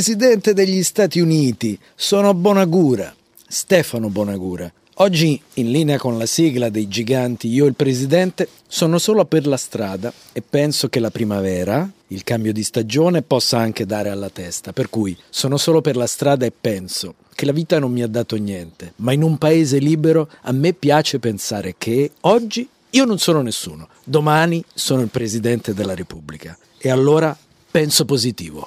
presidente degli Stati Uniti. Sono Bonagura, Stefano Bonagura. Oggi, in linea con la sigla dei giganti, io e il presidente sono solo per la strada e penso che la primavera, il cambio di stagione, possa anche dare alla testa. Per cui sono solo per la strada e penso che la vita non mi ha dato niente. Ma in un paese libero a me piace pensare che oggi io non sono nessuno, domani sono il presidente della Repubblica. E allora penso positivo.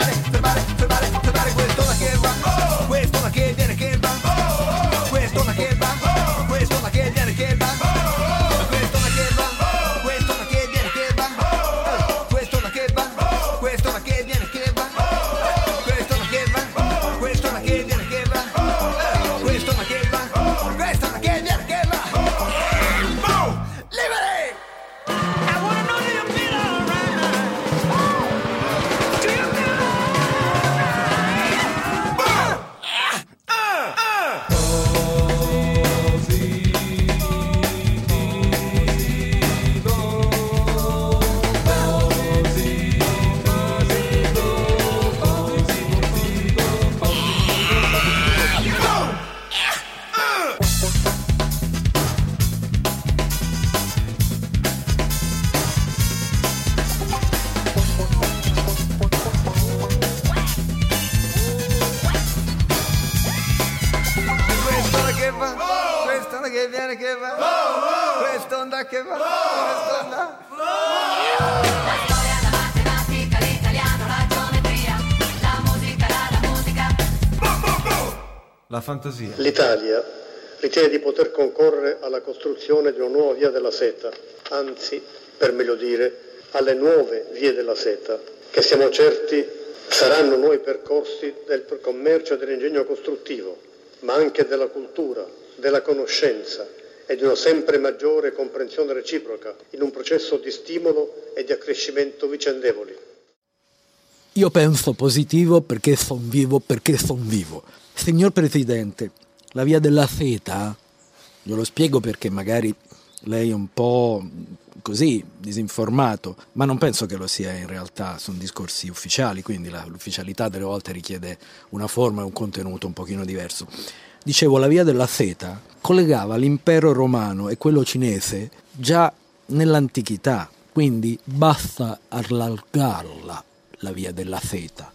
poter concorrere alla costruzione di una nuova via della seta, anzi, per meglio dire, alle nuove vie della seta, che siamo certi saranno nuovi percorsi del commercio e dell'ingegno costruttivo, ma anche della cultura, della conoscenza e di una sempre maggiore comprensione reciproca in un processo di stimolo e di accrescimento vicendevoli. Io penso positivo perché son vivo, perché son vivo. Signor Presidente, la via della seta, glielo spiego perché magari lei è un po' così disinformato, ma non penso che lo sia in realtà, sono discorsi ufficiali, quindi la- l'ufficialità delle volte richiede una forma e un contenuto un pochino diverso. Dicevo, la via della seta collegava l'impero romano e quello cinese già nell'antichità, quindi basta allargarla la via della seta.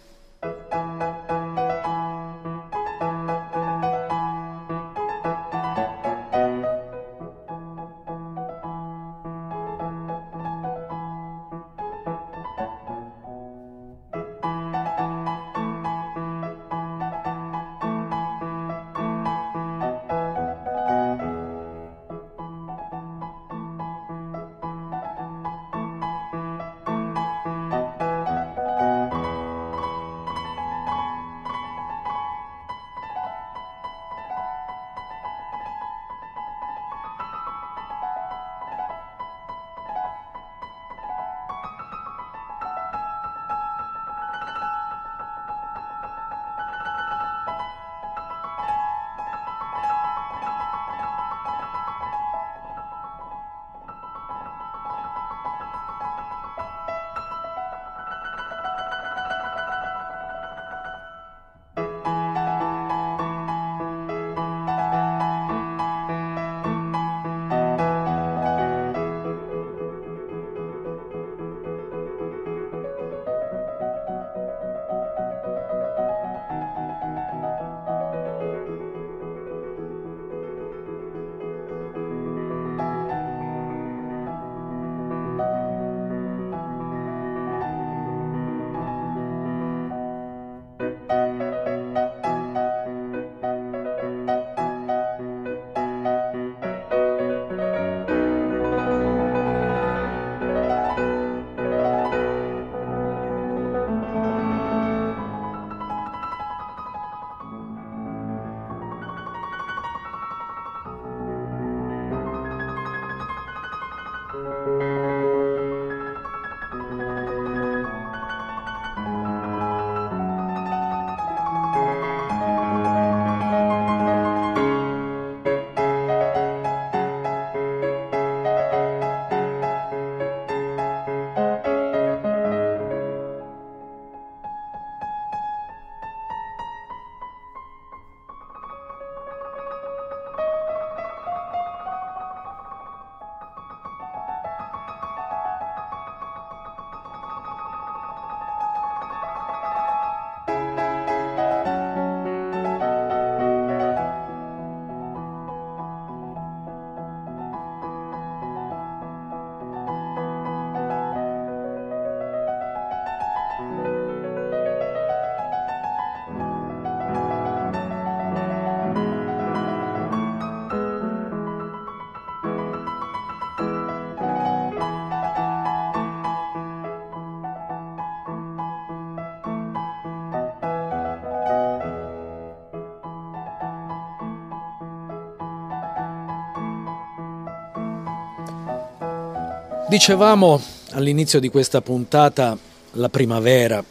Dicevamo all'inizio di questa puntata la primavera,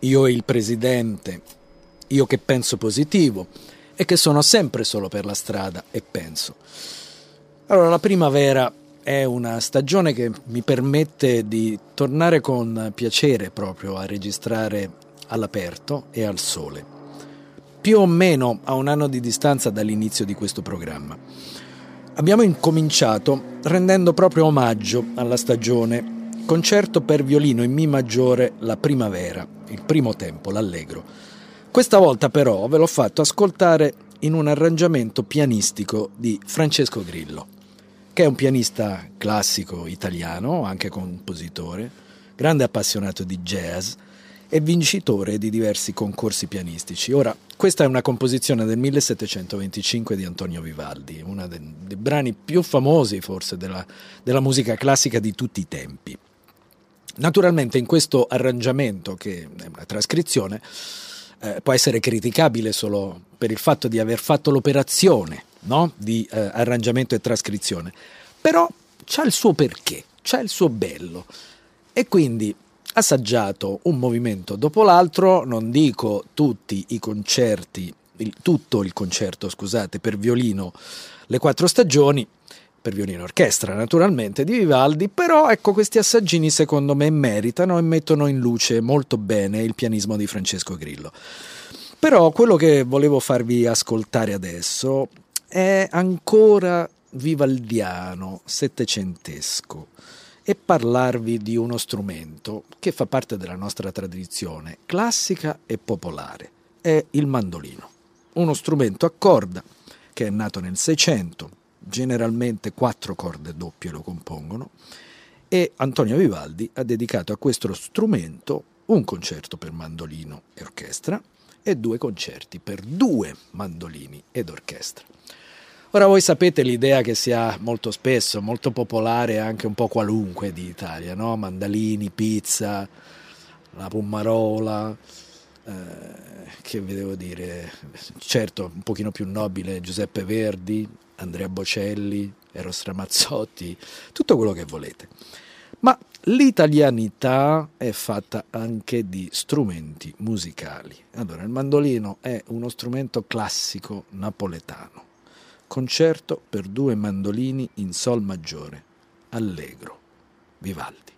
io e il presidente, io che penso positivo e che sono sempre solo per la strada e penso. Allora, la primavera è una stagione che mi permette di tornare con piacere proprio a registrare all'aperto e al sole, più o meno a un anno di distanza dall'inizio di questo programma. Abbiamo incominciato rendendo proprio omaggio alla stagione, concerto per violino in Mi maggiore La primavera, il primo tempo, l'allegro. Questa volta però ve l'ho fatto ascoltare in un arrangiamento pianistico di Francesco Grillo, che è un pianista classico italiano, anche compositore, grande appassionato di jazz e vincitore di diversi concorsi pianistici. Ora, questa è una composizione del 1725 di Antonio Vivaldi, uno dei, dei brani più famosi forse della, della musica classica di tutti i tempi. Naturalmente in questo arrangiamento, che è una trascrizione, eh, può essere criticabile solo per il fatto di aver fatto l'operazione no? di eh, arrangiamento e trascrizione, però c'ha il suo perché, c'ha il suo bello. E quindi assaggiato un movimento dopo l'altro, non dico tutti i concerti, il, tutto il concerto, scusate, per violino, le quattro stagioni, per violino orchestra naturalmente di Vivaldi, però ecco questi assaggini secondo me meritano e mettono in luce molto bene il pianismo di Francesco Grillo. Però quello che volevo farvi ascoltare adesso è ancora vivaldiano, settecentesco e parlarvi di uno strumento che fa parte della nostra tradizione classica e popolare, è il mandolino, uno strumento a corda che è nato nel Seicento, generalmente quattro corde doppie lo compongono, e Antonio Vivaldi ha dedicato a questo strumento un concerto per mandolino e orchestra e due concerti per due mandolini ed orchestra. Ora voi sapete l'idea che sia molto spesso, molto popolare anche un po' qualunque di Italia, no? Mandalini, pizza, la pummarola, eh, che vi devo dire, certo un pochino più nobile Giuseppe Verdi, Andrea Bocelli, Eros Ramazzotti, tutto quello che volete. Ma l'italianità è fatta anche di strumenti musicali. Allora, il mandolino è uno strumento classico napoletano. Concerto per due mandolini in sol maggiore. Allegro. Vivaldi.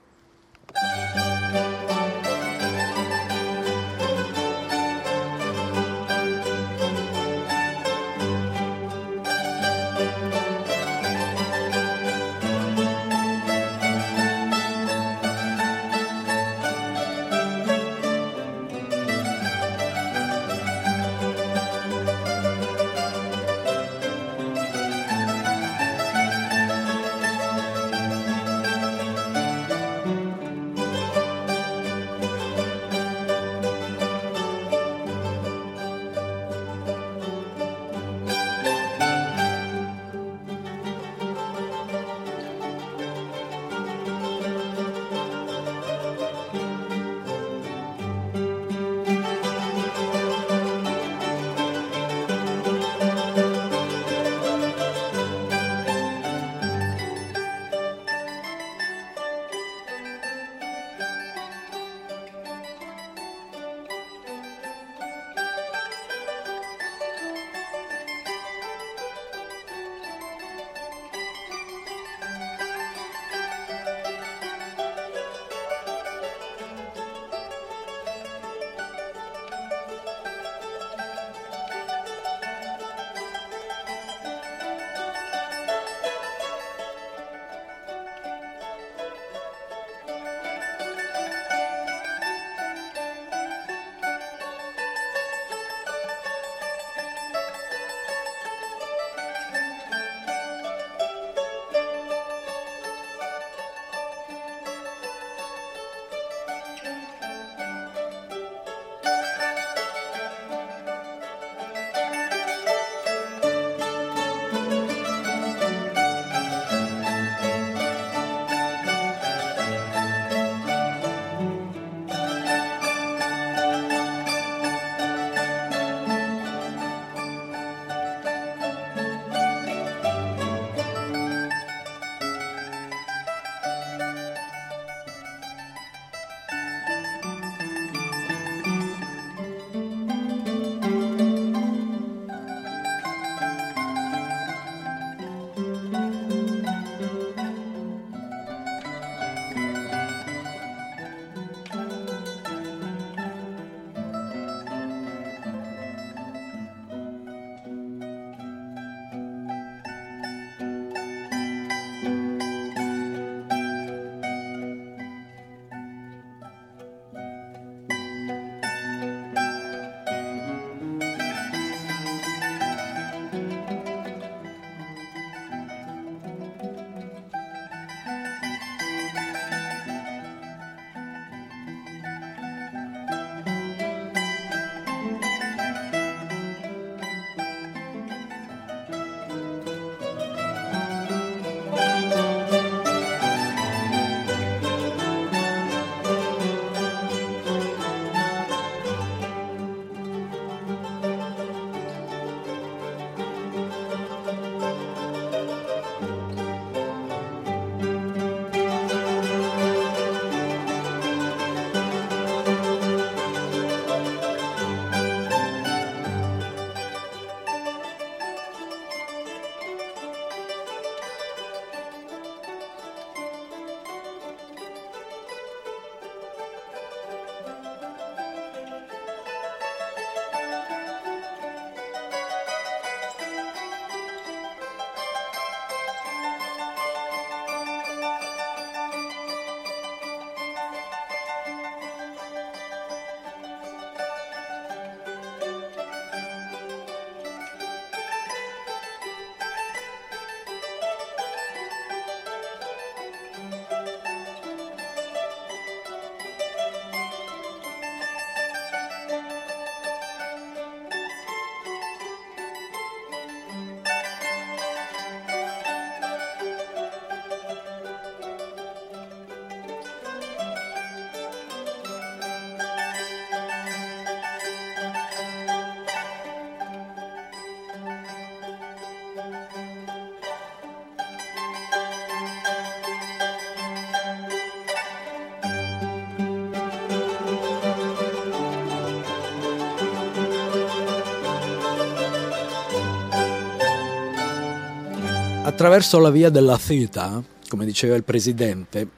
Attraverso la via della theta, come diceva il presidente,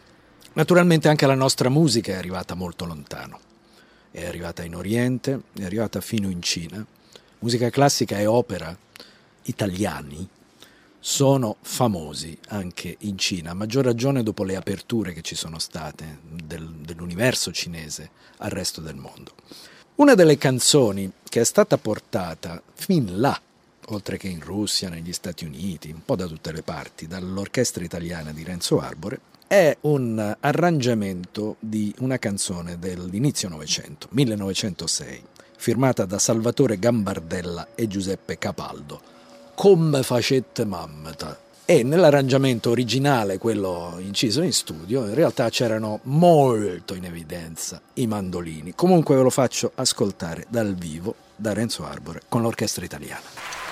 naturalmente anche la nostra musica è arrivata molto lontano. È arrivata in Oriente, è arrivata fino in Cina. Musica classica e opera italiani sono famosi anche in Cina, a maggior ragione dopo le aperture che ci sono state del- dell'universo cinese al resto del mondo. Una delle canzoni che è stata portata fin là, oltre che in Russia, negli Stati Uniti, un po' da tutte le parti, dall'orchestra italiana di Renzo Arbore, è un arrangiamento di una canzone dell'inizio Novecento, 1906, firmata da Salvatore Gambardella e Giuseppe Capaldo, Come facette mammata. E nell'arrangiamento originale, quello inciso in studio, in realtà c'erano molto in evidenza i mandolini. Comunque ve lo faccio ascoltare dal vivo da Renzo Arbore con l'orchestra italiana.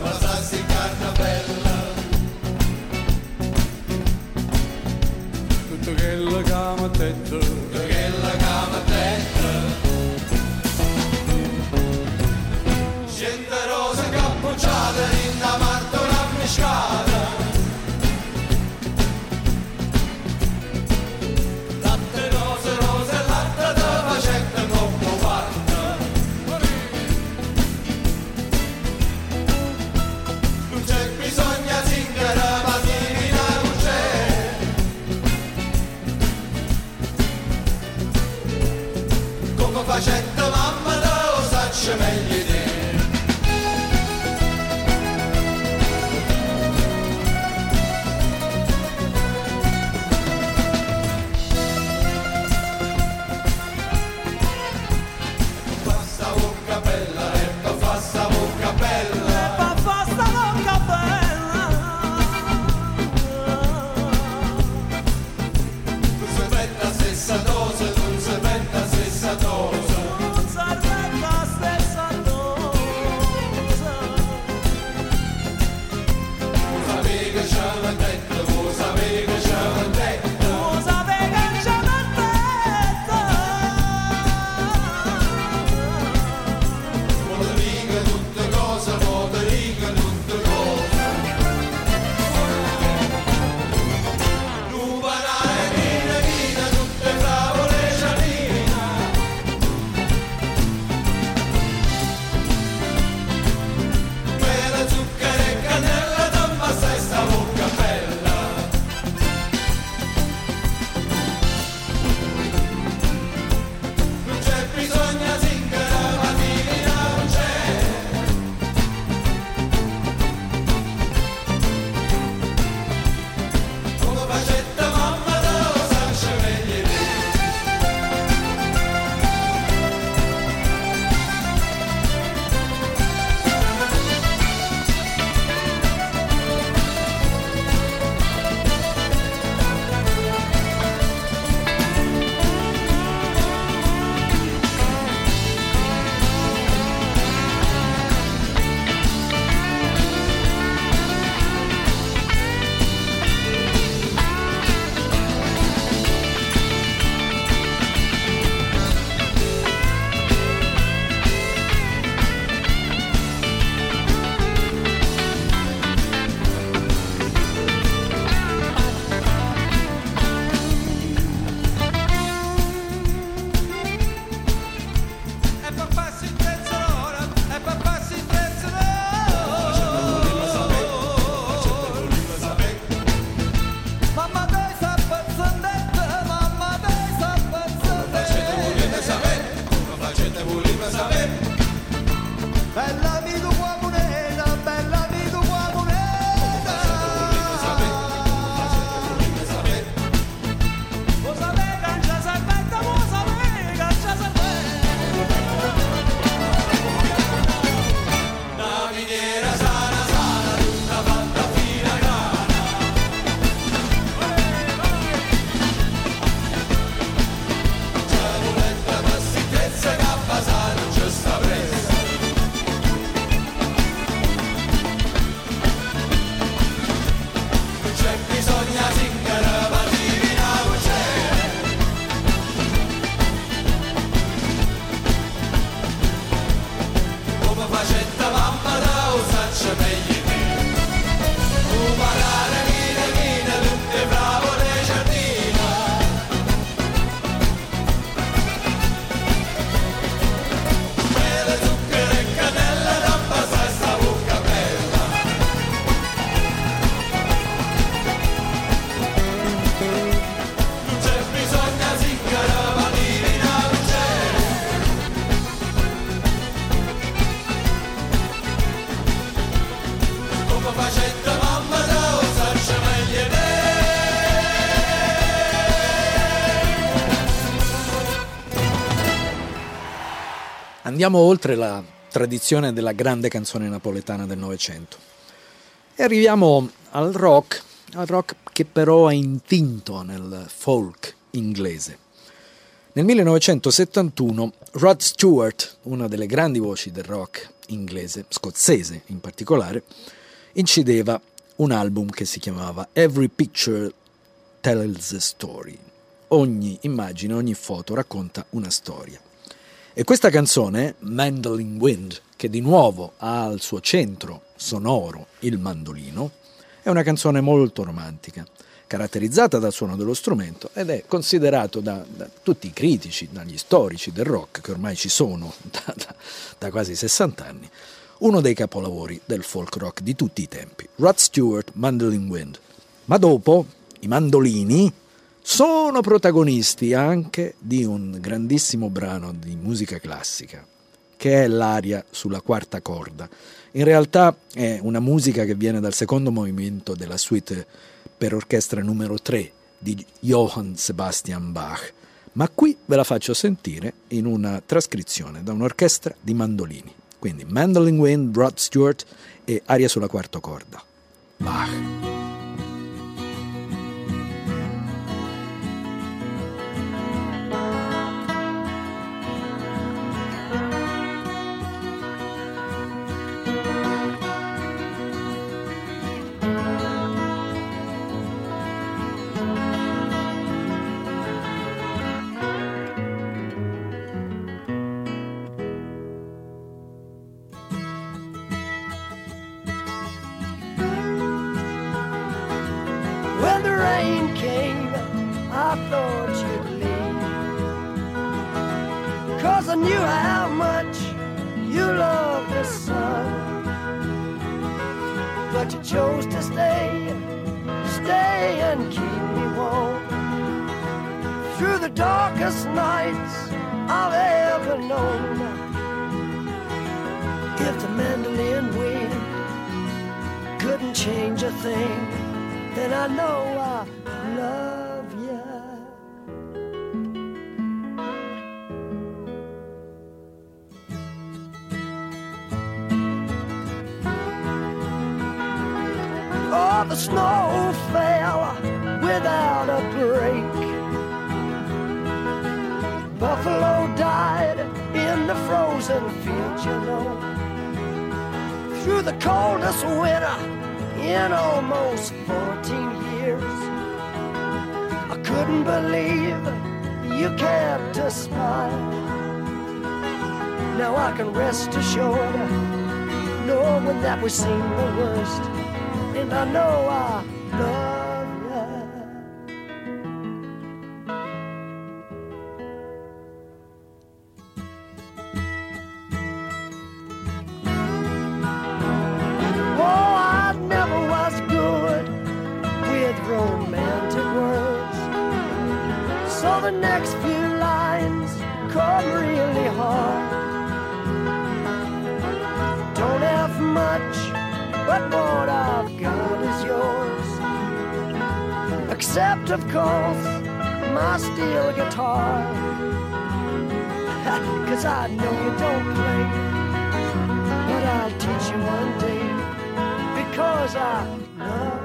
Basta sti carne bella Tutto quello che mi detto Andiamo oltre la tradizione della grande canzone napoletana del Novecento e arriviamo al rock, al rock che però è intinto nel folk inglese. Nel 1971 Rod Stewart, una delle grandi voci del rock inglese, scozzese in particolare, incideva un album che si chiamava Every Picture Tells a Story. Ogni immagine, ogni foto racconta una storia. E questa canzone, Mandolin Wind, che di nuovo ha al suo centro sonoro il mandolino, è una canzone molto romantica, caratterizzata dal suono dello strumento ed è considerato da, da tutti i critici, dagli storici del rock, che ormai ci sono da, da, da quasi 60 anni, uno dei capolavori del folk rock di tutti i tempi. Rod Stewart, Mandolin Wind. Ma dopo, i mandolini sono protagonisti anche di un grandissimo brano di musica classica, che è l'aria sulla quarta corda. In realtà è una musica che viene dal secondo movimento della suite per orchestra numero 3 di Johann Sebastian Bach, ma qui ve la faccio sentire in una trascrizione da un'orchestra di mandolini. Quindi Mandolin Wind, Rod Stewart e aria sulla quarta corda. Bach. Worst, and I know I love Except, of course, my steel guitar. Cause I know you don't play but I'll teach you one day because I love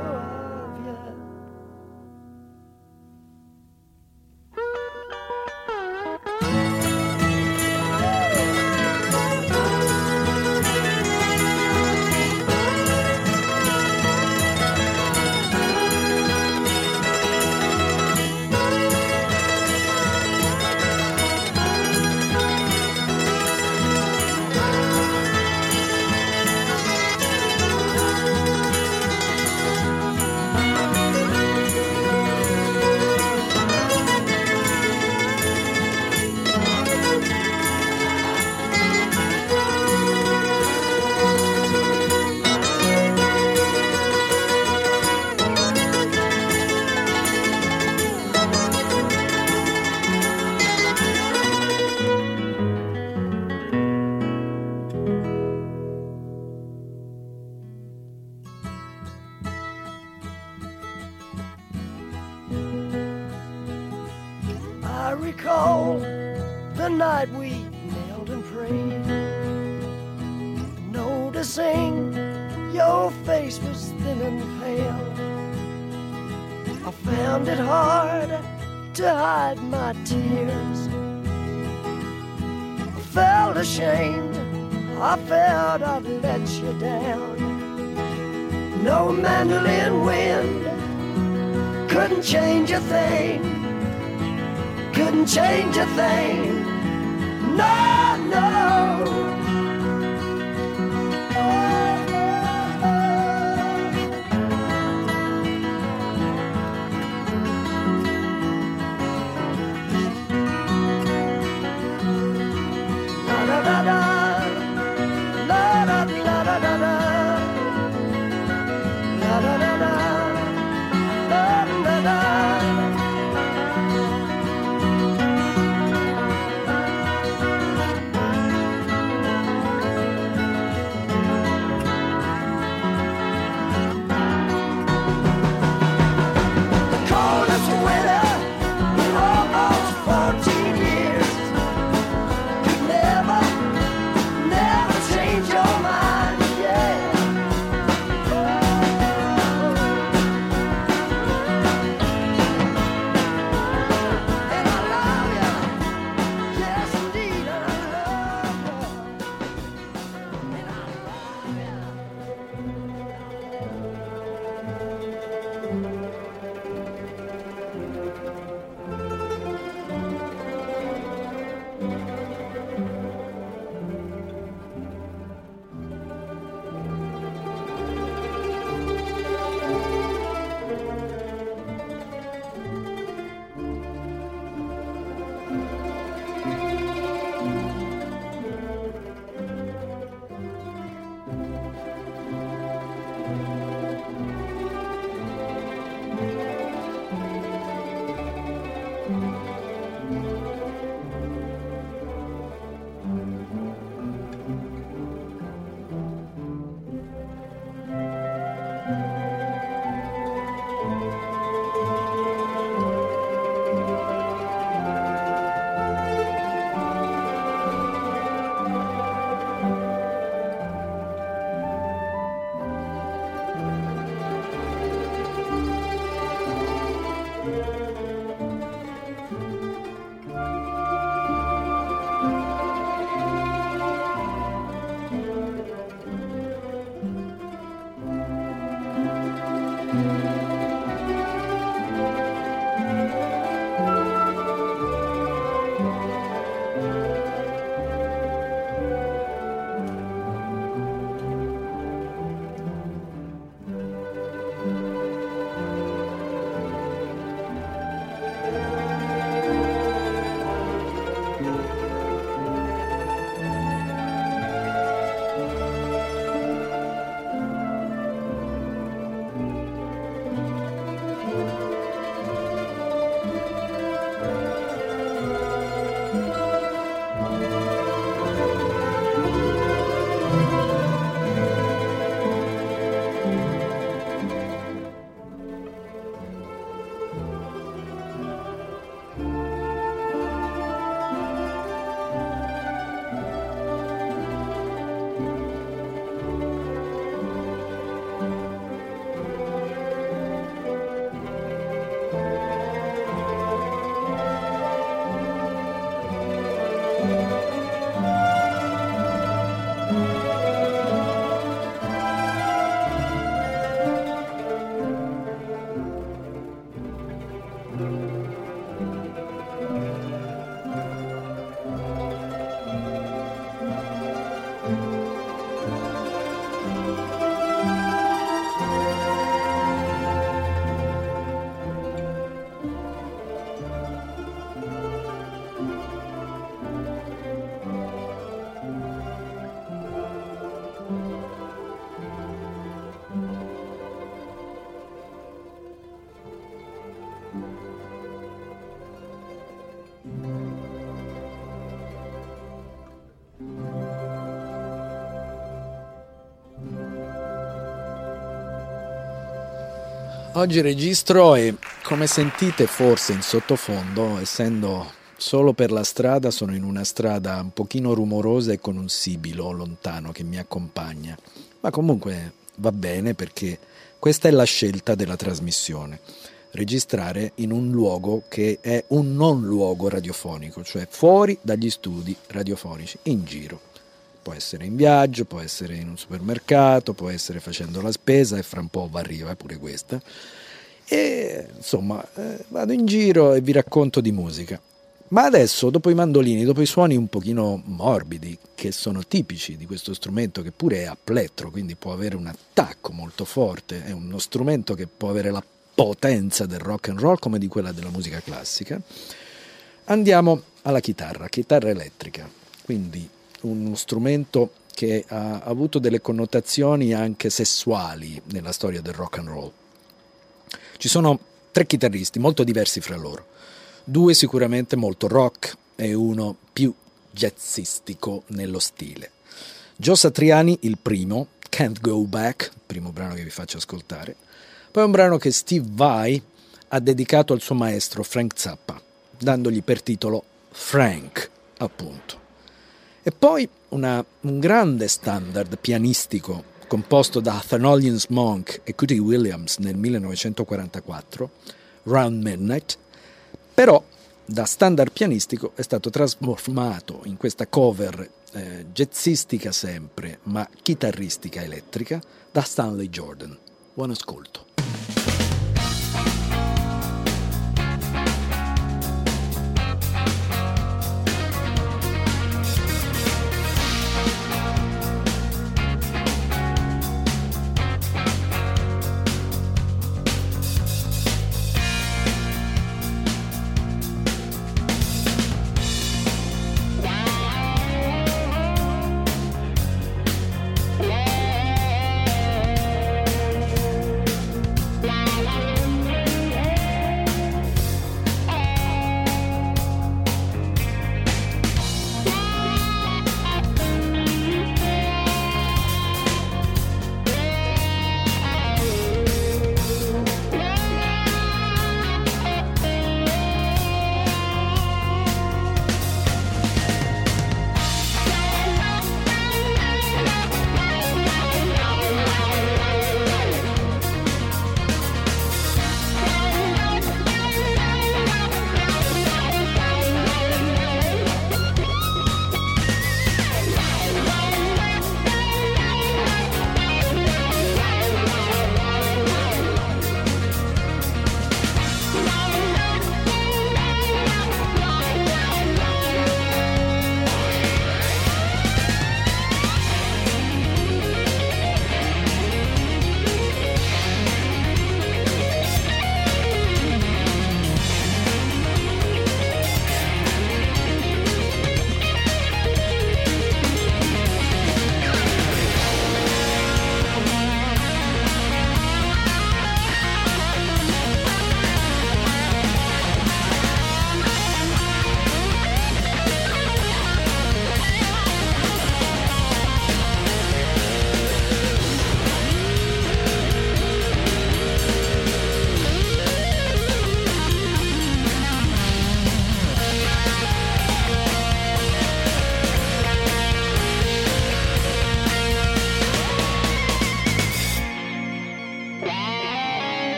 The night we nailed and prayed, noticing your face was thin and pale. I found it hard to hide my tears. I felt ashamed, I felt I'd let you down. No mandolin wind couldn't change a thing, couldn't change a thing. No, no. Oggi registro e come sentite forse in sottofondo, essendo solo per la strada sono in una strada un pochino rumorosa e con un sibilo lontano che mi accompagna, ma comunque va bene perché questa è la scelta della trasmissione, registrare in un luogo che è un non luogo radiofonico, cioè fuori dagli studi radiofonici, in giro. Può essere in viaggio, può essere in un supermercato, può essere facendo la spesa e fra un po' va arriva pure questa. E insomma, eh, vado in giro e vi racconto di musica. Ma adesso, dopo i mandolini, dopo i suoni un pochino morbidi, che sono tipici di questo strumento, che pure è a plettro, quindi può avere un attacco molto forte, è uno strumento che può avere la potenza del rock and roll come di quella della musica classica, andiamo alla chitarra, chitarra elettrica, quindi uno strumento che ha avuto delle connotazioni anche sessuali nella storia del rock and roll. Ci sono tre chitarristi molto diversi fra loro, due sicuramente molto rock e uno più jazzistico nello stile. Joe Satriani, il primo, Can't Go Back, primo brano che vi faccio ascoltare, poi un brano che Steve Vai ha dedicato al suo maestro Frank Zappa, dandogli per titolo Frank, appunto. E poi una- un grande standard pianistico composto da Thelonious Monk e Cootie Williams nel 1944, Round Midnight, però da standard pianistico è stato trasformato in questa cover eh, jazzistica sempre, ma chitarristica elettrica, da Stanley Jordan. Buon ascolto.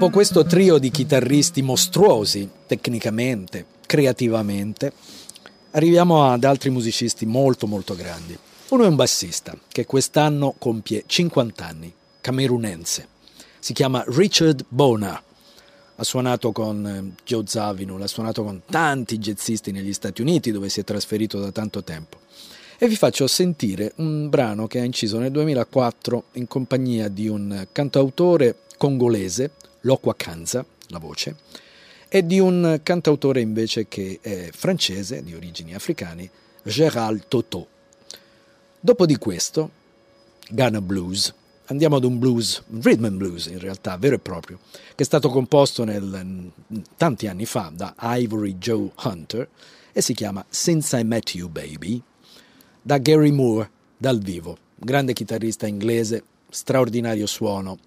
Dopo questo trio di chitarristi mostruosi, tecnicamente, creativamente, arriviamo ad altri musicisti molto molto grandi. Uno è un bassista che quest'anno compie 50 anni, camerunense. Si chiama Richard Bona. Ha suonato con eh, Joe Zawinul, ha suonato con tanti jazzisti negli Stati Uniti dove si è trasferito da tanto tempo. E vi faccio sentire un brano che ha inciso nel 2004 in compagnia di un cantautore congolese Lokwa Kanza, la voce, e di un cantautore invece che è francese, di origini africane, Gérald Toto. Dopo di questo Ghana Blues. Andiamo ad un blues, rhythm and blues in realtà, vero e proprio, che è stato composto nel- tanti anni fa da Ivory Joe Hunter e si chiama Since I Met You Baby, da Gary Moore dal vivo, grande chitarrista inglese, straordinario suono,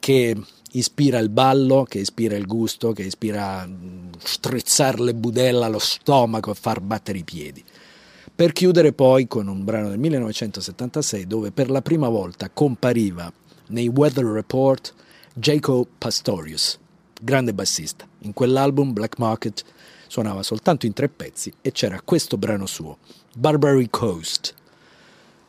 che ispira il ballo, che ispira il gusto, che ispira mm, strizzare le budella allo stomaco e far battere i piedi. Per chiudere poi con un brano del 1976 dove per la prima volta compariva nei Weather Report Jacob Pastorius, grande bassista. In quell'album Black Market suonava soltanto in tre pezzi e c'era questo brano suo, Barbary Coast.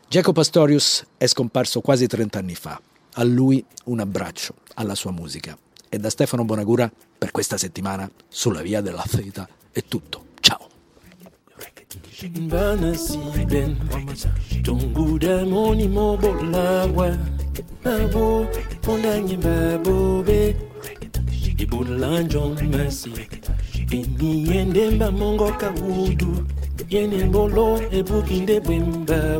Jacob Pastorius è scomparso quasi 30 anni fa. A lui un abbraccio, alla sua musica. E da Stefano Bonagura per questa settimana sulla via della Theta è tutto. Ciao! Bana si ben Tungu da moni mo bolawa Babo Pondanyi babo be Ibulanjong masi Bini yende mba mongo ka wudu Yene bolo ebukinde bwemba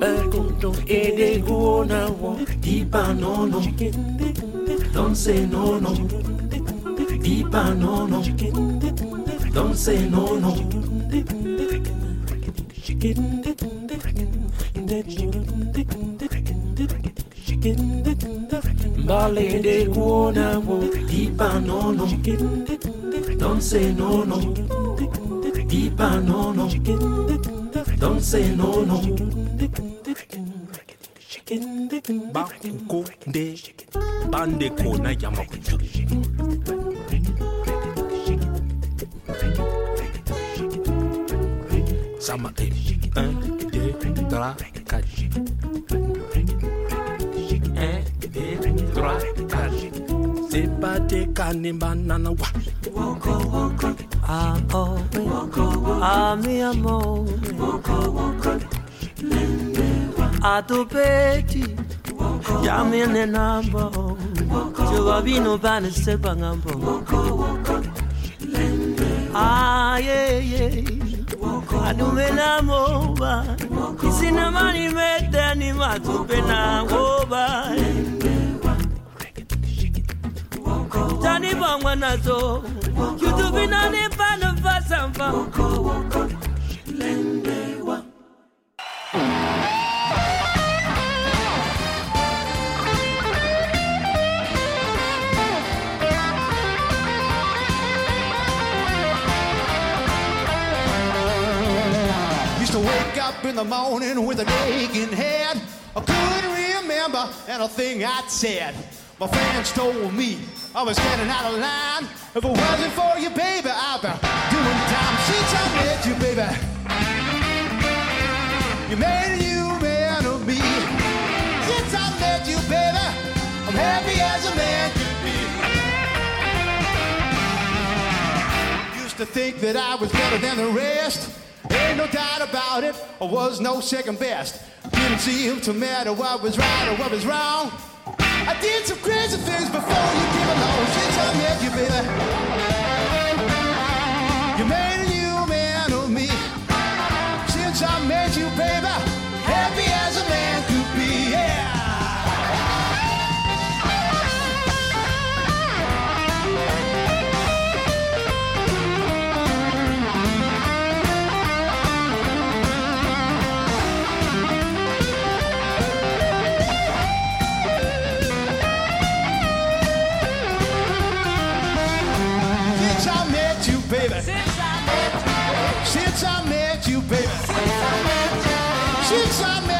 Erkundung ede guona wo di banono Don se nono. Di banono Don se nono. Bale de guona wo di banono Don se nono. Di banono don't say no no. Bakukonde bande kona yamakutu sama eh, eh, e un deux trois body canning banana. Wonko, wonko. Ah, oh, woko, wonko. Ah, mi amor. woko, wonko. Lende, wonko. Ah, tu peti. Wonko, Yami ne nambo. Wonko, Chua vino bane se bangambo. Wonko, wonko. Lende, Ah, yeah, yeah. anumena moba isinamani metani matupe na woba Tani bangwa nazo up in the morning with an aching head. I couldn't remember anything I'd said. My fans told me I was getting out of line. If it wasn't for you, baby, I'd be doing time. Since I met you, baby, you made a new man of me. Since I met you, baby, I'm happy as a man could be. Used to think that I was better than the rest. Ain't no doubt about it, I was no second best. Didn't seem to matter what was right or what was wrong. I did some crazy things before you came along. Since I you, baby, she's on me.